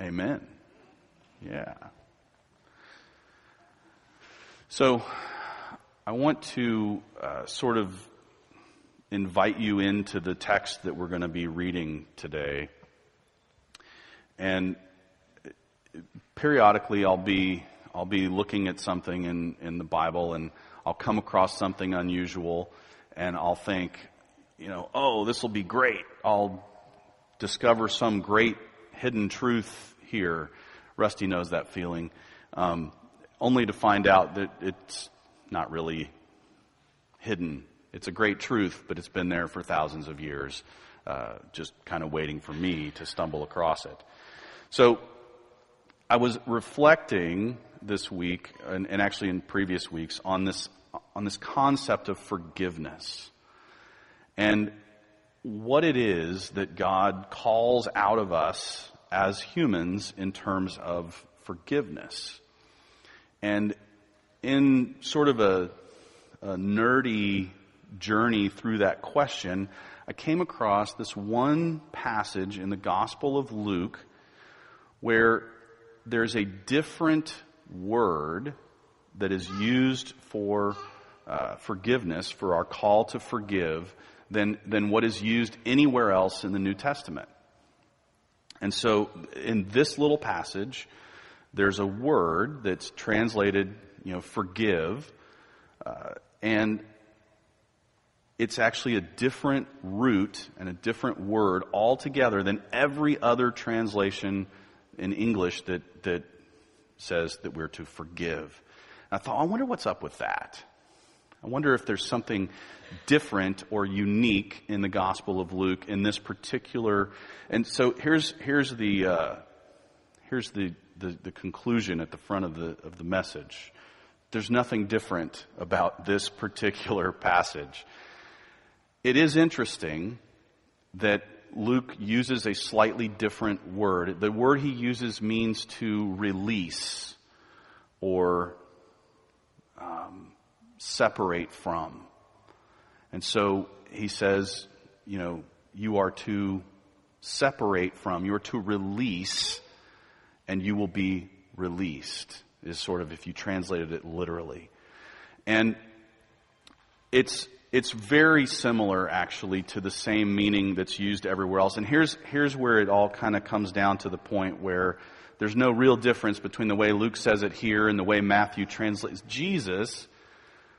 Amen. Yeah. So, I want to uh, sort of invite you into the text that we're going to be reading today. And periodically I'll be, I'll be looking at something in, in the Bible and I'll come across something unusual and I'll think, you know, oh, this will be great. I'll discover some great hidden truth here. Rusty knows that feeling. Um, only to find out that it's not really hidden. It's a great truth, but it's been there for thousands of years, uh, just kind of waiting for me to stumble across it. So I was reflecting this week, and, and actually in previous weeks, on this on this concept of forgiveness and what it is that God calls out of us as humans in terms of forgiveness. And in sort of a, a nerdy journey through that question, I came across this one passage in the Gospel of Luke where there's a different word that is used for uh, forgiveness, for our call to forgive, than, than what is used anywhere else in the New Testament. And so in this little passage, there's a word that's translated, you know, forgive, uh, and it's actually a different root and a different word altogether than every other translation in English that, that says that we're to forgive. And I thought, I wonder what's up with that. I wonder if there's something different or unique in the Gospel of Luke in this particular. And so here's here's the uh, here's the, the, the conclusion at the front of the of the message. There's nothing different about this particular passage. It is interesting that Luke uses a slightly different word. The word he uses means to release or um, separate from. And so he says, you know, you are to separate from, you are to release, and you will be released, is sort of if you translated it literally. And it's, it's very similar actually to the same meaning that's used everywhere else. And here's, here's where it all kind of comes down to the point where there's no real difference between the way Luke says it here and the way Matthew translates. Jesus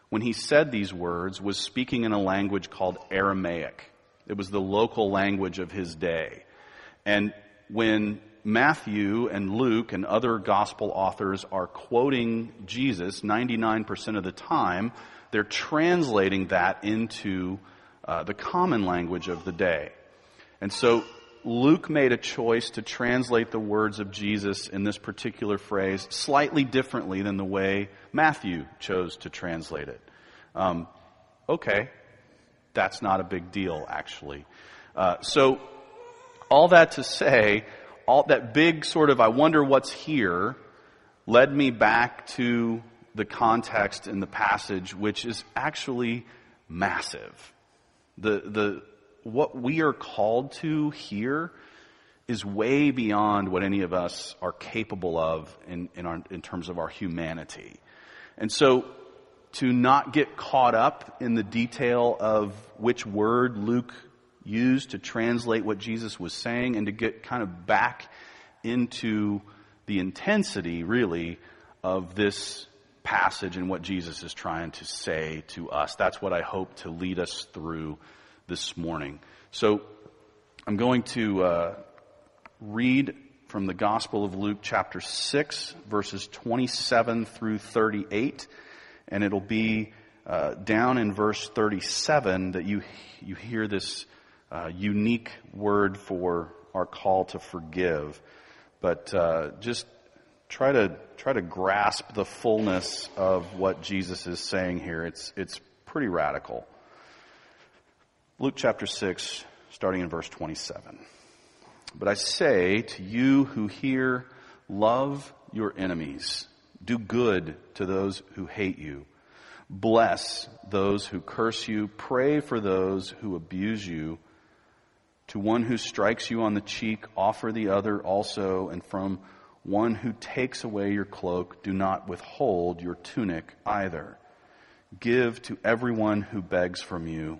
when he said these words, was speaking in a language called Aramaic. It was the local language of his day. And when Matthew and Luke and other gospel authors are quoting Jesus 99% of the time, they're translating that into uh, the common language of the day. And so Luke made a choice to translate the words of Jesus in this particular phrase slightly differently than the way Matthew chose to translate it. Um, okay, that's not a big deal, actually. Uh, so, all that to say, all that big sort of I wonder what's here led me back to the context in the passage, which is actually massive. The, the, what we are called to here is way beyond what any of us are capable of in, in, our, in terms of our humanity. And so to not get caught up in the detail of which word Luke used to translate what Jesus was saying and to get kind of back into the intensity, really, of this passage and what Jesus is trying to say to us. That's what I hope to lead us through this morning. So I'm going to uh, read from the Gospel of Luke, chapter 6, verses 27 through 38, and it'll be uh, down in verse 37 that you, you hear this uh, unique word for our call to forgive. But uh, just try to try to grasp the fullness of what Jesus is saying here. It's it's pretty radical. Luke chapter 6, starting in verse 27. But I say to you who hear, love your enemies, do good to those who hate you, bless those who curse you, pray for those who abuse you, To one who strikes you on the cheek, offer the other also, and from one who takes away your cloak, do not withhold your tunic either. Give to everyone who begs from you,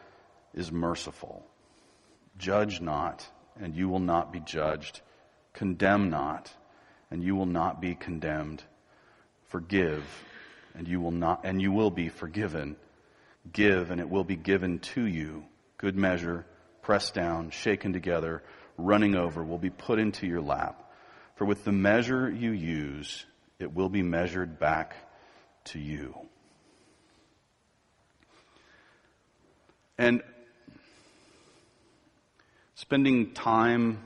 is merciful. Judge not, and you will not be judged. Condemn not, and you will not be condemned. Forgive, and you will not, and you will be forgiven. Give, and it will be given to you. Good measure pressed down, shaken together, running over, will be put into your lap. For with the measure you use, it will be measured back to you. And spending time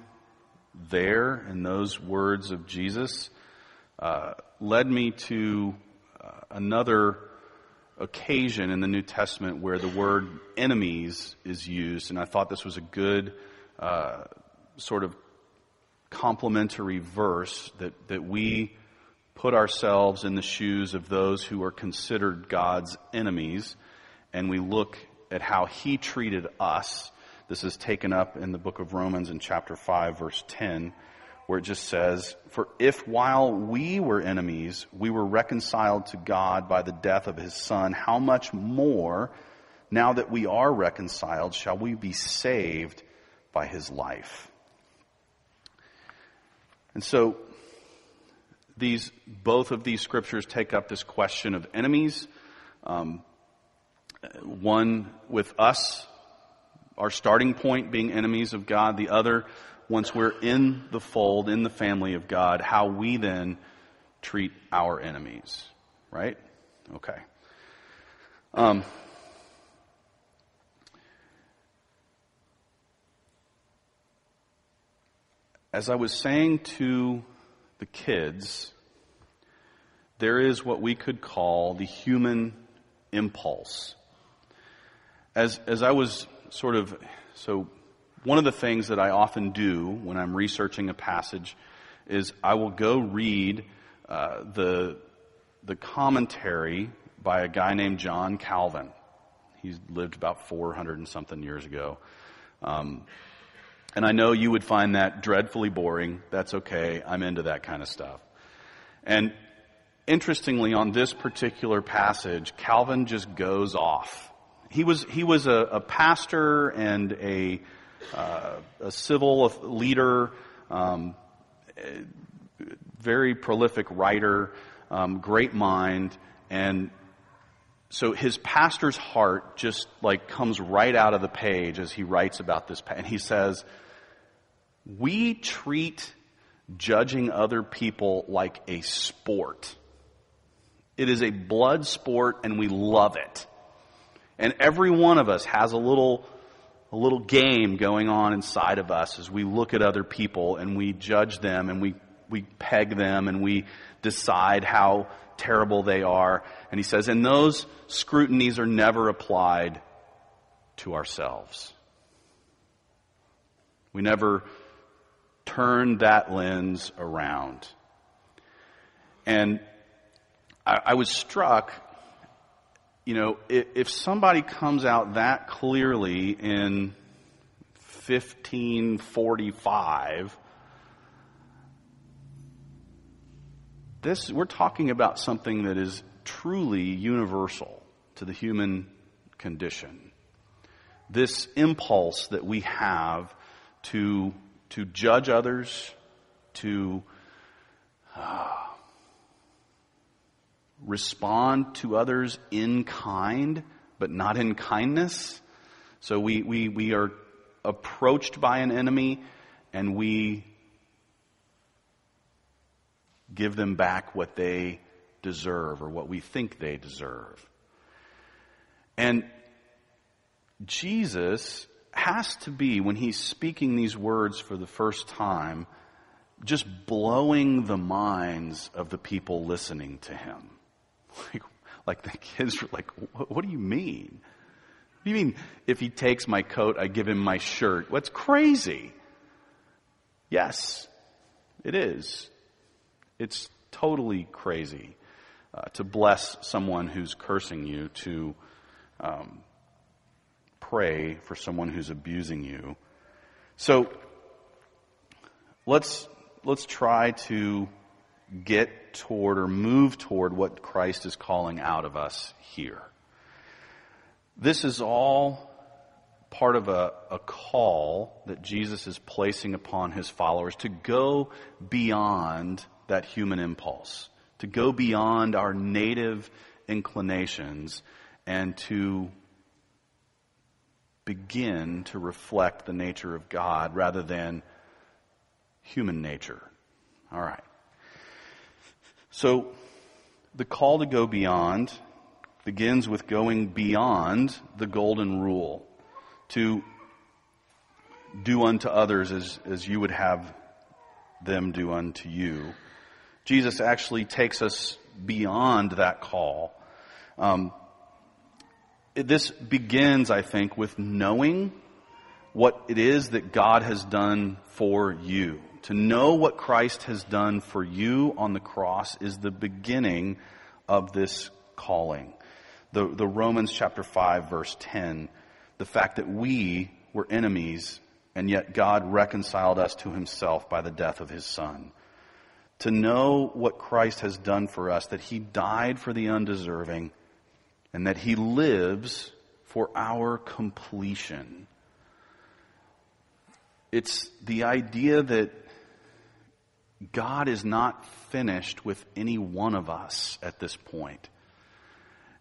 there in those words of Jesus uh, led me to uh, another occasion in the New Testament where the word enemies is used, and I thought this was a good uh, sort of complementary verse that, that we put ourselves in the shoes of those who are considered God's enemies, and we look at how He treated us. This is taken up in the book of Romans in chapter 5, verse 10 where it just says, For if while we were enemies, we were reconciled to God by the death of his son, how much more, now that we are reconciled, shall we be saved by his life? And so, these, both of these scriptures take up this question of enemies. Um, one with us, our starting point being enemies of God, the other once we're in the fold, in the family of God, how we then treat our enemies. Right? Okay. Um, as I was saying to the kids, there is what we could call the human impulse. As, as I was sort of, so one of the things that I often do when I'm researching a passage is I will go read uh, the the commentary by a guy named John Calvin. He lived about 400 and something years ago. Um, and I know you would find that dreadfully boring. That's okay. I'm into that kind of stuff. And interestingly, on this particular passage, Calvin just goes off. He was, he was a, a pastor and a, uh, a civil leader, um, very prolific writer, um, great mind, and so his pastor's heart just like comes right out of the page as he writes about this. And he says, "We treat judging other people like a sport. It is a blood sport, and we love it." And every one of us has a little a little game going on inside of us as we look at other people and we judge them and we, we peg them and we decide how terrible they are. And he says, and those scrutinies are never applied to ourselves. We never turn that lens around. And I, I was struck you know, if, if somebody comes out that clearly in 1545, this, we're talking about something that is truly universal to the human condition. This impulse that we have to, to judge others, to uh, respond to others in kind, but not in kindness. So we, we, we are approached by an enemy and we give them back what they deserve or what we think they deserve. And Jesus has to be, when he's speaking these words for the first time, just blowing the minds of the people listening to him. Like, like the kids were like, what do you mean? What do you mean if he takes my coat, I give him my shirt? What's crazy? Yes, it is. It's totally crazy uh, to bless someone who's cursing you, to um, pray for someone who's abusing you. So let's let's try to get toward or move toward what Christ is calling out of us here. This is all part of a, a call that Jesus is placing upon his followers to go beyond that human impulse, to go beyond our native inclinations and to begin to reflect the nature of God rather than human nature. All right. So, the call to go beyond begins with going beyond the golden rule to do unto others as, as you would have them do unto you. Jesus actually takes us beyond that call. Um, this begins, I think, with knowing what it is that God has done for you. To know what Christ has done for you on the cross is the beginning of this calling. The, the Romans chapter 5 verse 10, the fact that we were enemies and yet God reconciled us to himself by the death of his son. To know what Christ has done for us, that he died for the undeserving, and that he lives for our completion. It's the idea that God is not finished with any one of us at this point.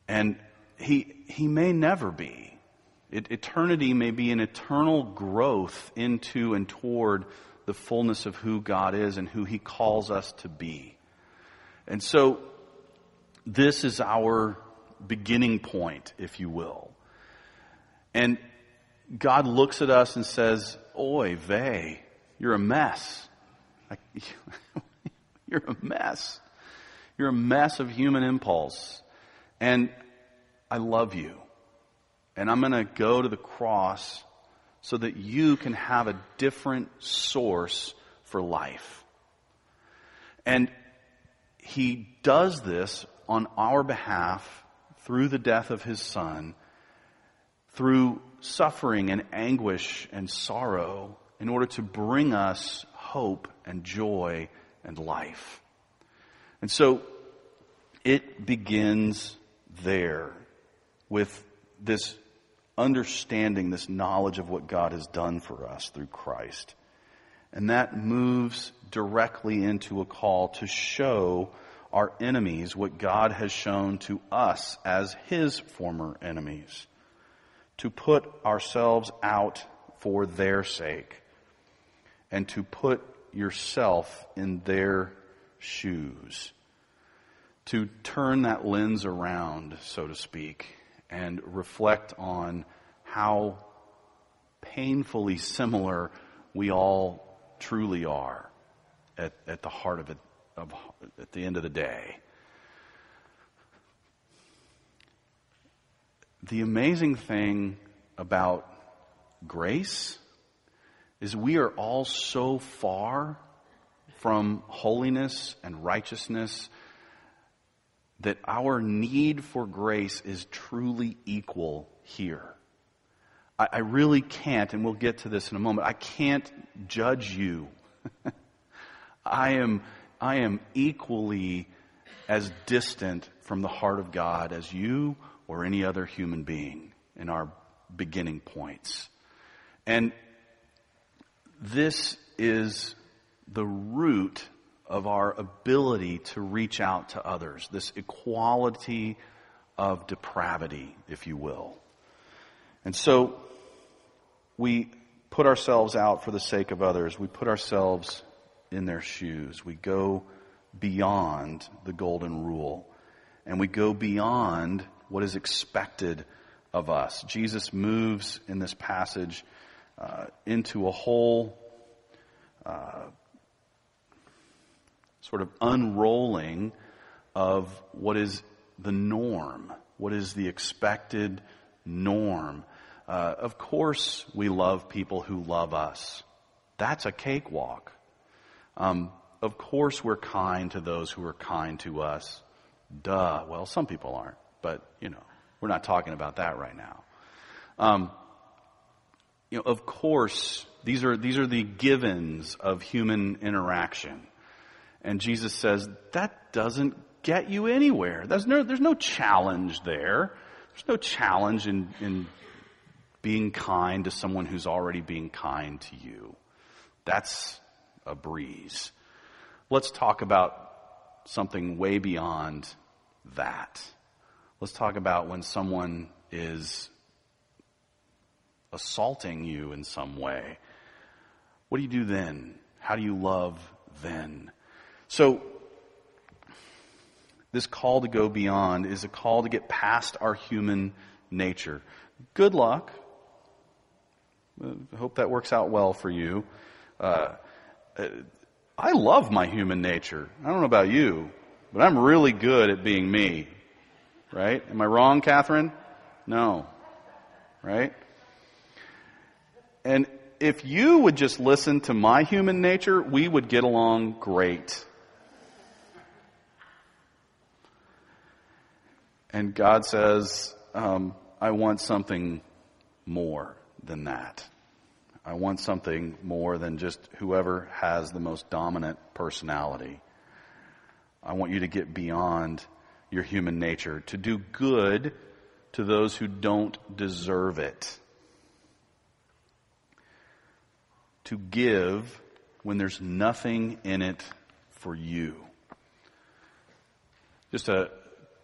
And he, he may never be. It, eternity may be an eternal growth into and toward the fullness of who God is and who he calls us to be. And so, this is our beginning point, if you will. And God looks at us and says, Oy vey, you're a mess. you're a mess. You're a mess of human impulse. And I love you. And I'm going to go to the cross so that you can have a different source for life. And he does this on our behalf through the death of his son, through suffering and anguish and sorrow, in order to bring us hope and joy and life. And so it begins there with this understanding, this knowledge of what God has done for us through Christ. And that moves directly into a call to show our enemies what God has shown to us as his former enemies, to put ourselves out for their sake, and to put yourself in their shoes, to turn that lens around, so to speak, and reflect on how painfully similar we all truly are at, at the heart of it of, at the end of the day. The amazing thing about grace is we are all so far from holiness and righteousness that our need for grace is truly equal here. I, I really can't, and we'll get to this in a moment, I can't judge you. I am I am equally as distant from the heart of God as you or any other human being in our beginning points. And this is the root of our ability to reach out to others, this equality of depravity, if you will. And so we put ourselves out for the sake of others. We put ourselves in their shoes. We go beyond the golden rule. And we go beyond what is expected of us. Jesus moves in this passage uh, into a whole uh, sort of unrolling of what is the norm, what is the expected norm. Uh, of course, we love people who love us. That's a cakewalk. Um, of course, we're kind to those who are kind to us. Duh. Well, some people aren't, but you know, we're not talking about that right now. Um, you know, of course, these are these are the givens of human interaction, and Jesus says that doesn't get you anywhere. There's no there's no challenge there. There's no challenge in in being kind to someone who's already being kind to you. That's a breeze. Let's talk about something way beyond that. Let's talk about when someone is assaulting you in some way. What do you do then? How do you love then? So, this call to go beyond is a call to get past our human nature. Good luck. I hope that works out well for you. Uh, I love my human nature. I don't know about you, but I'm really good at being me. Right? Am I wrong, Catherine? No. Right? And if you would just listen to my human nature, we would get along great. And God says, um, I want something more than that. I want something more than just whoever has the most dominant personality. I want you to get beyond your human nature, to do good to those who don't deserve it, to give when there's nothing in it for you. Just a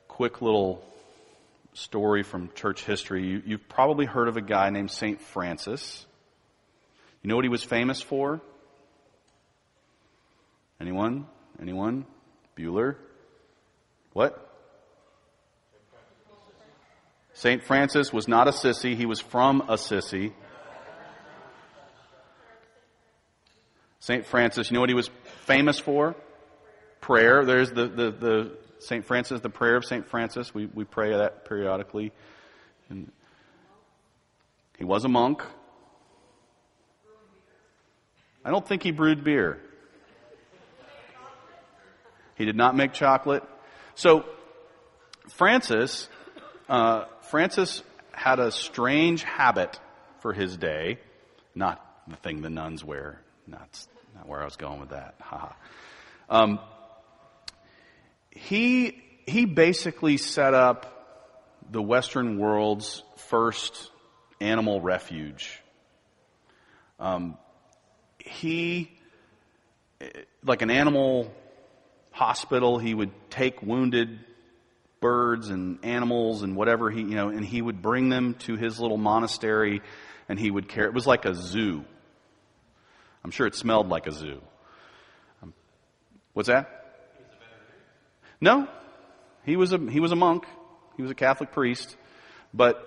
quick little story from church history. You, have probably heard of a guy named St. Francis. You know what he was famous for? Anyone? Anyone? Bueller? What? St. Francis was not a sissy. He was from Assisi. St. Francis, you know what he was famous for? Prayer. There's the, the, the St. Francis, the prayer of St. Francis. We, we pray that periodically. And he was a monk. I don't think he brewed beer. He did not make chocolate. So, Francis, uh, Francis had a strange habit for his day. Not the thing the nuns wear. That's not where I was going with that. Haha. Um, he, he basically set up the Western world's first animal refuge. Um, he, like an animal hospital, he would take wounded birds and animals and whatever he, you know, and he would bring them to his little monastery and he would care. It was like a zoo. I'm sure it smelled like a zoo. Um, what's that? No, he was a he was a monk. He was a Catholic priest. But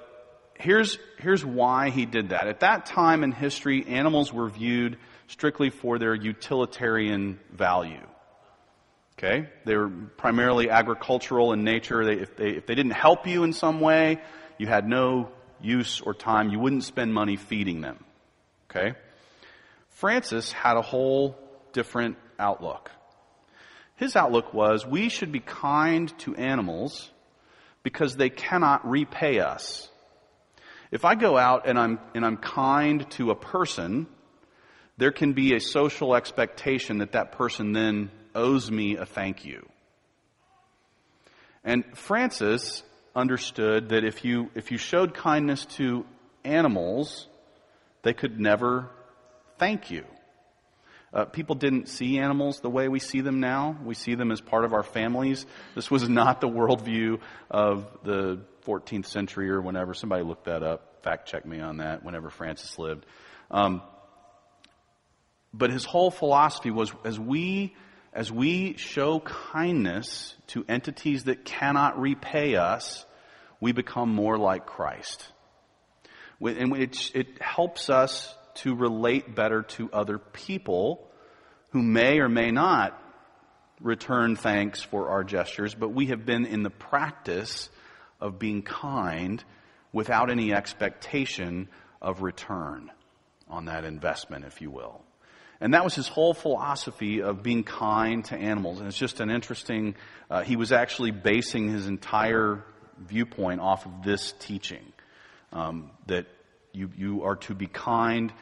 here's here's why he did that. At that time in history, animals were viewed strictly for their utilitarian value. Okay, they were primarily agricultural in nature. They, if they if they didn't help you in some way, you had no use or time. You wouldn't spend money feeding them. Okay, Francis had a whole different outlook. His outlook was we should be kind to animals because they cannot repay us. If I go out and I'm, and I'm kind to a person, there can be a social expectation that that person then owes me a thank you. And Francis understood that if you, if you showed kindness to animals, they could never thank you. Uh, people didn't see animals the way we see them now. We see them as part of our families. This was not the worldview of the 14th century or whenever. Somebody looked that up. Fact check me on that. Whenever Francis lived. Um, but his whole philosophy was as we as we show kindness to entities that cannot repay us, we become more like Christ. And it, it helps us to relate better to other people who may or may not return thanks for our gestures, but we have been in the practice of being kind without any expectation of return on that investment, if you will. And that was his whole philosophy of being kind to animals. And it's just an interesting, uh, he was actually basing his entire viewpoint off of this teaching. Um, that you, you are to be kind,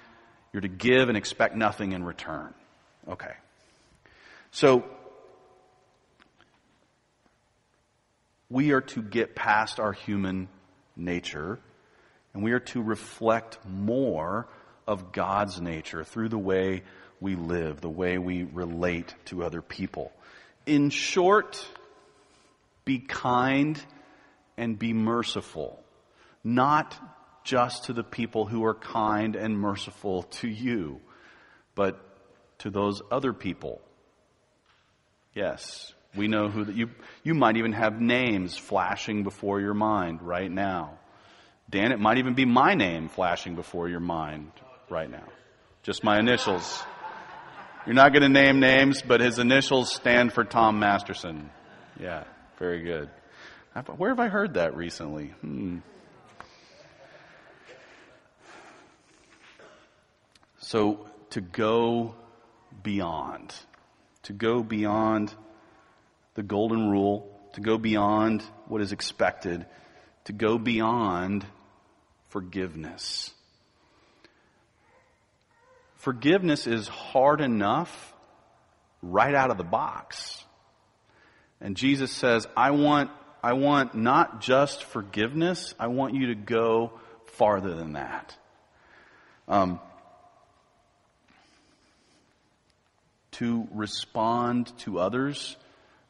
you're to give and expect nothing in return. Okay. So, we are to get past our human nature and we are to reflect more of God's nature through the way we live, the way we relate to other people. In short, be kind and be merciful. Not just to the people who are kind and merciful to you, but to those other people. Yes, we know who that you, you might even have names flashing before your mind right now. Dan, it might even be my name flashing before your mind right now. Just my initials. You're not going to name names, but his initials stand for Tom Masterson. Yeah, very good. Where have I heard that recently? Hmm. So, to go beyond, to go beyond the golden rule, to go beyond what is expected, to go beyond forgiveness. Forgiveness is hard enough right out of the box. And Jesus says, I want, I want not just forgiveness, I want you to go farther than that. Um, to respond to others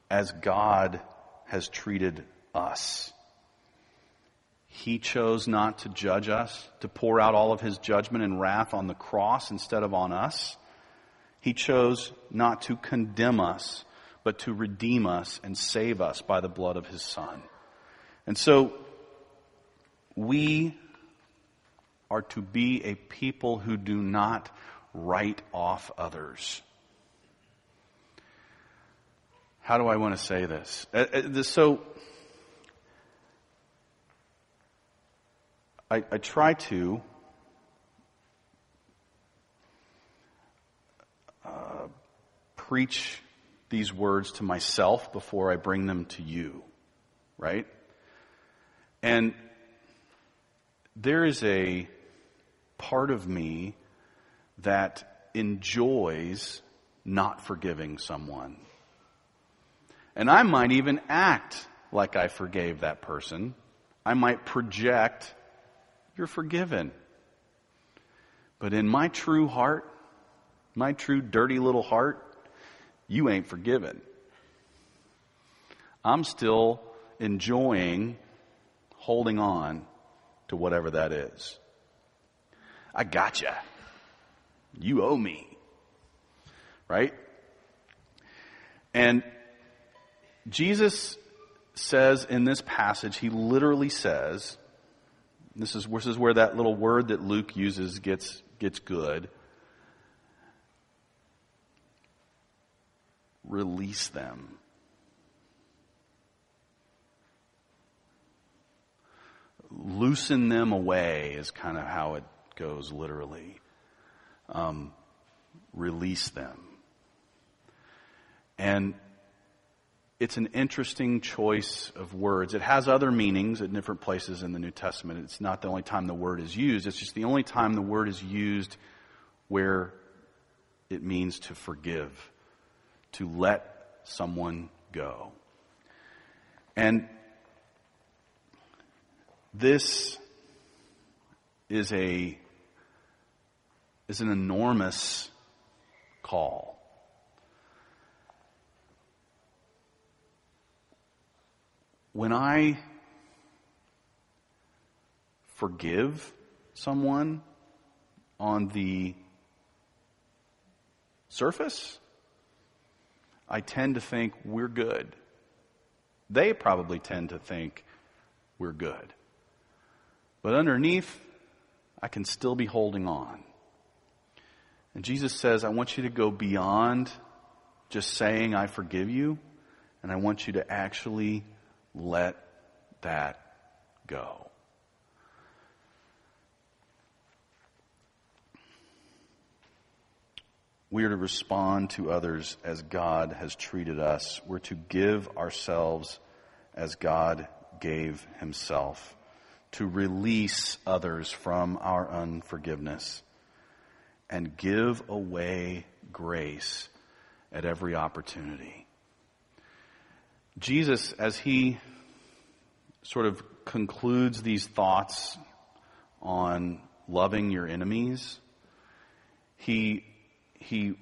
as God has treated us. He chose not to judge us, to pour out all of his judgment and wrath on the cross instead of on us. He chose not to condemn us, but to redeem us and save us by the blood of his son. And so, we are to be a people who do not write off others. How do I want to say this? Uh, uh, so, I, I try to uh, preach these words to myself before I bring them to you, right? And there is a part of me that enjoys not forgiving someone. And I might even act like I forgave that person. I might project you're forgiven. But in my true heart, my true dirty little heart, you ain't forgiven. I'm still enjoying holding on to whatever that is. I gotcha. You owe me. Right? And Jesus says in this passage, he literally says, this is, this is where that little word that Luke uses gets, gets good. Release them. Loosen them away is kind of how it goes literally. Um, release them. And it's an interesting choice of words. It has other meanings at different places in the New Testament. It's not the only time the word is used. It's just the only time the word is used where it means to forgive, to let someone go. And this is a is an enormous call. When I forgive someone on the surface, I tend to think we're good. They probably tend to think we're good. But underneath, I can still be holding on. And Jesus says, I want you to go beyond just saying, I forgive you, and I want you to actually let that go. We are to respond to others as God has treated us. We're to give ourselves as God gave himself, to release others from our unforgiveness, and give away grace at every opportunity. Jesus, as he sort of concludes these thoughts on loving your enemies, he he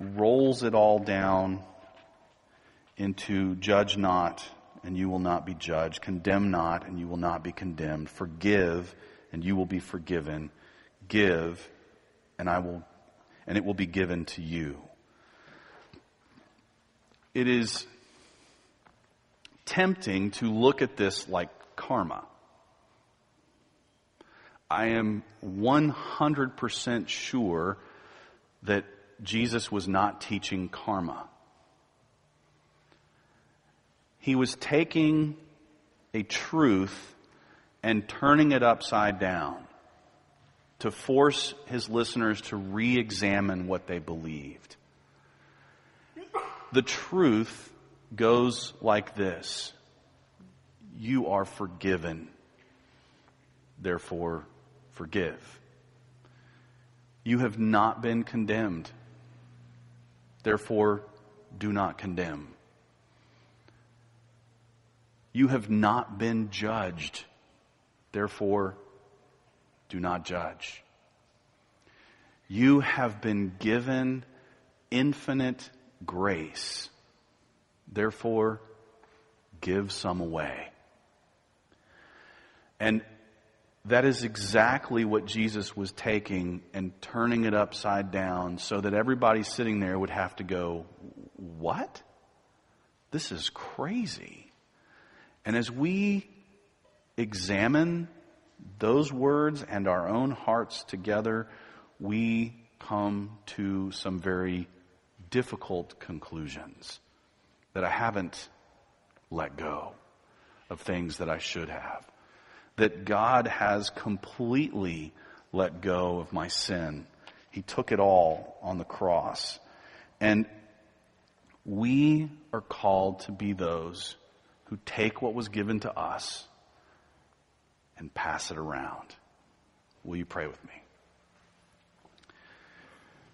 rolls it all down into judge not and you will not be judged, condemn not and you will not be condemned, forgive and you will be forgiven, give and I will and it will be given to you. It is tempting to look at this like karma. I am 100% sure that Jesus was not teaching karma. He was taking a truth and turning it upside down to force his listeners to re examine what they believed. The truth goes like this You are forgiven, therefore forgive. You have not been condemned. Therefore, do not condemn. You have not been judged. Therefore, do not judge. You have been given infinite grace. Therefore, give some away. And that is exactly what Jesus was taking and turning it upside down so that everybody sitting there would have to go, What? This is crazy. And as we examine those words and our own hearts together, we come to some very difficult conclusions that I haven't let go of things that I should have that God has completely let go of my sin. He took it all on the cross. And we are called to be those who take what was given to us and pass it around. Will you pray with me?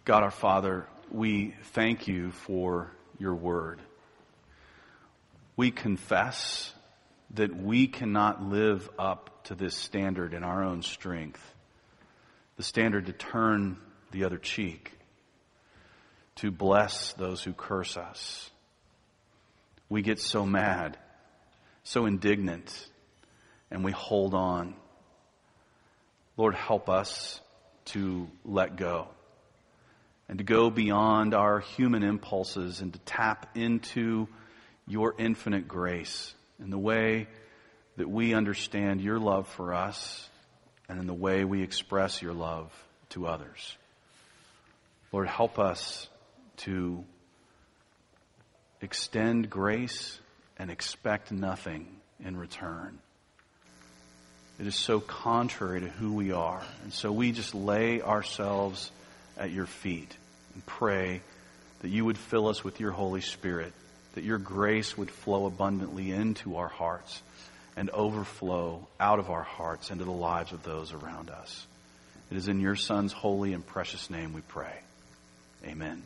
God our Father, we thank you for your word. We confess that we cannot live up to this standard in our own strength. The standard to turn the other cheek, to bless those who curse us. We get so mad, so indignant, and we hold on. Lord, help us to let go and to go beyond our human impulses and to tap into your infinite grace in the way that we understand your love for us and in the way we express your love to others. Lord, help us to extend grace and expect nothing in return. It is so contrary to who we are. And so we just lay ourselves at your feet and pray that you would fill us with your Holy Spirit, that your grace would flow abundantly into our hearts and overflow out of our hearts into the lives of those around us. It is in your Son's holy and precious name we pray. Amen.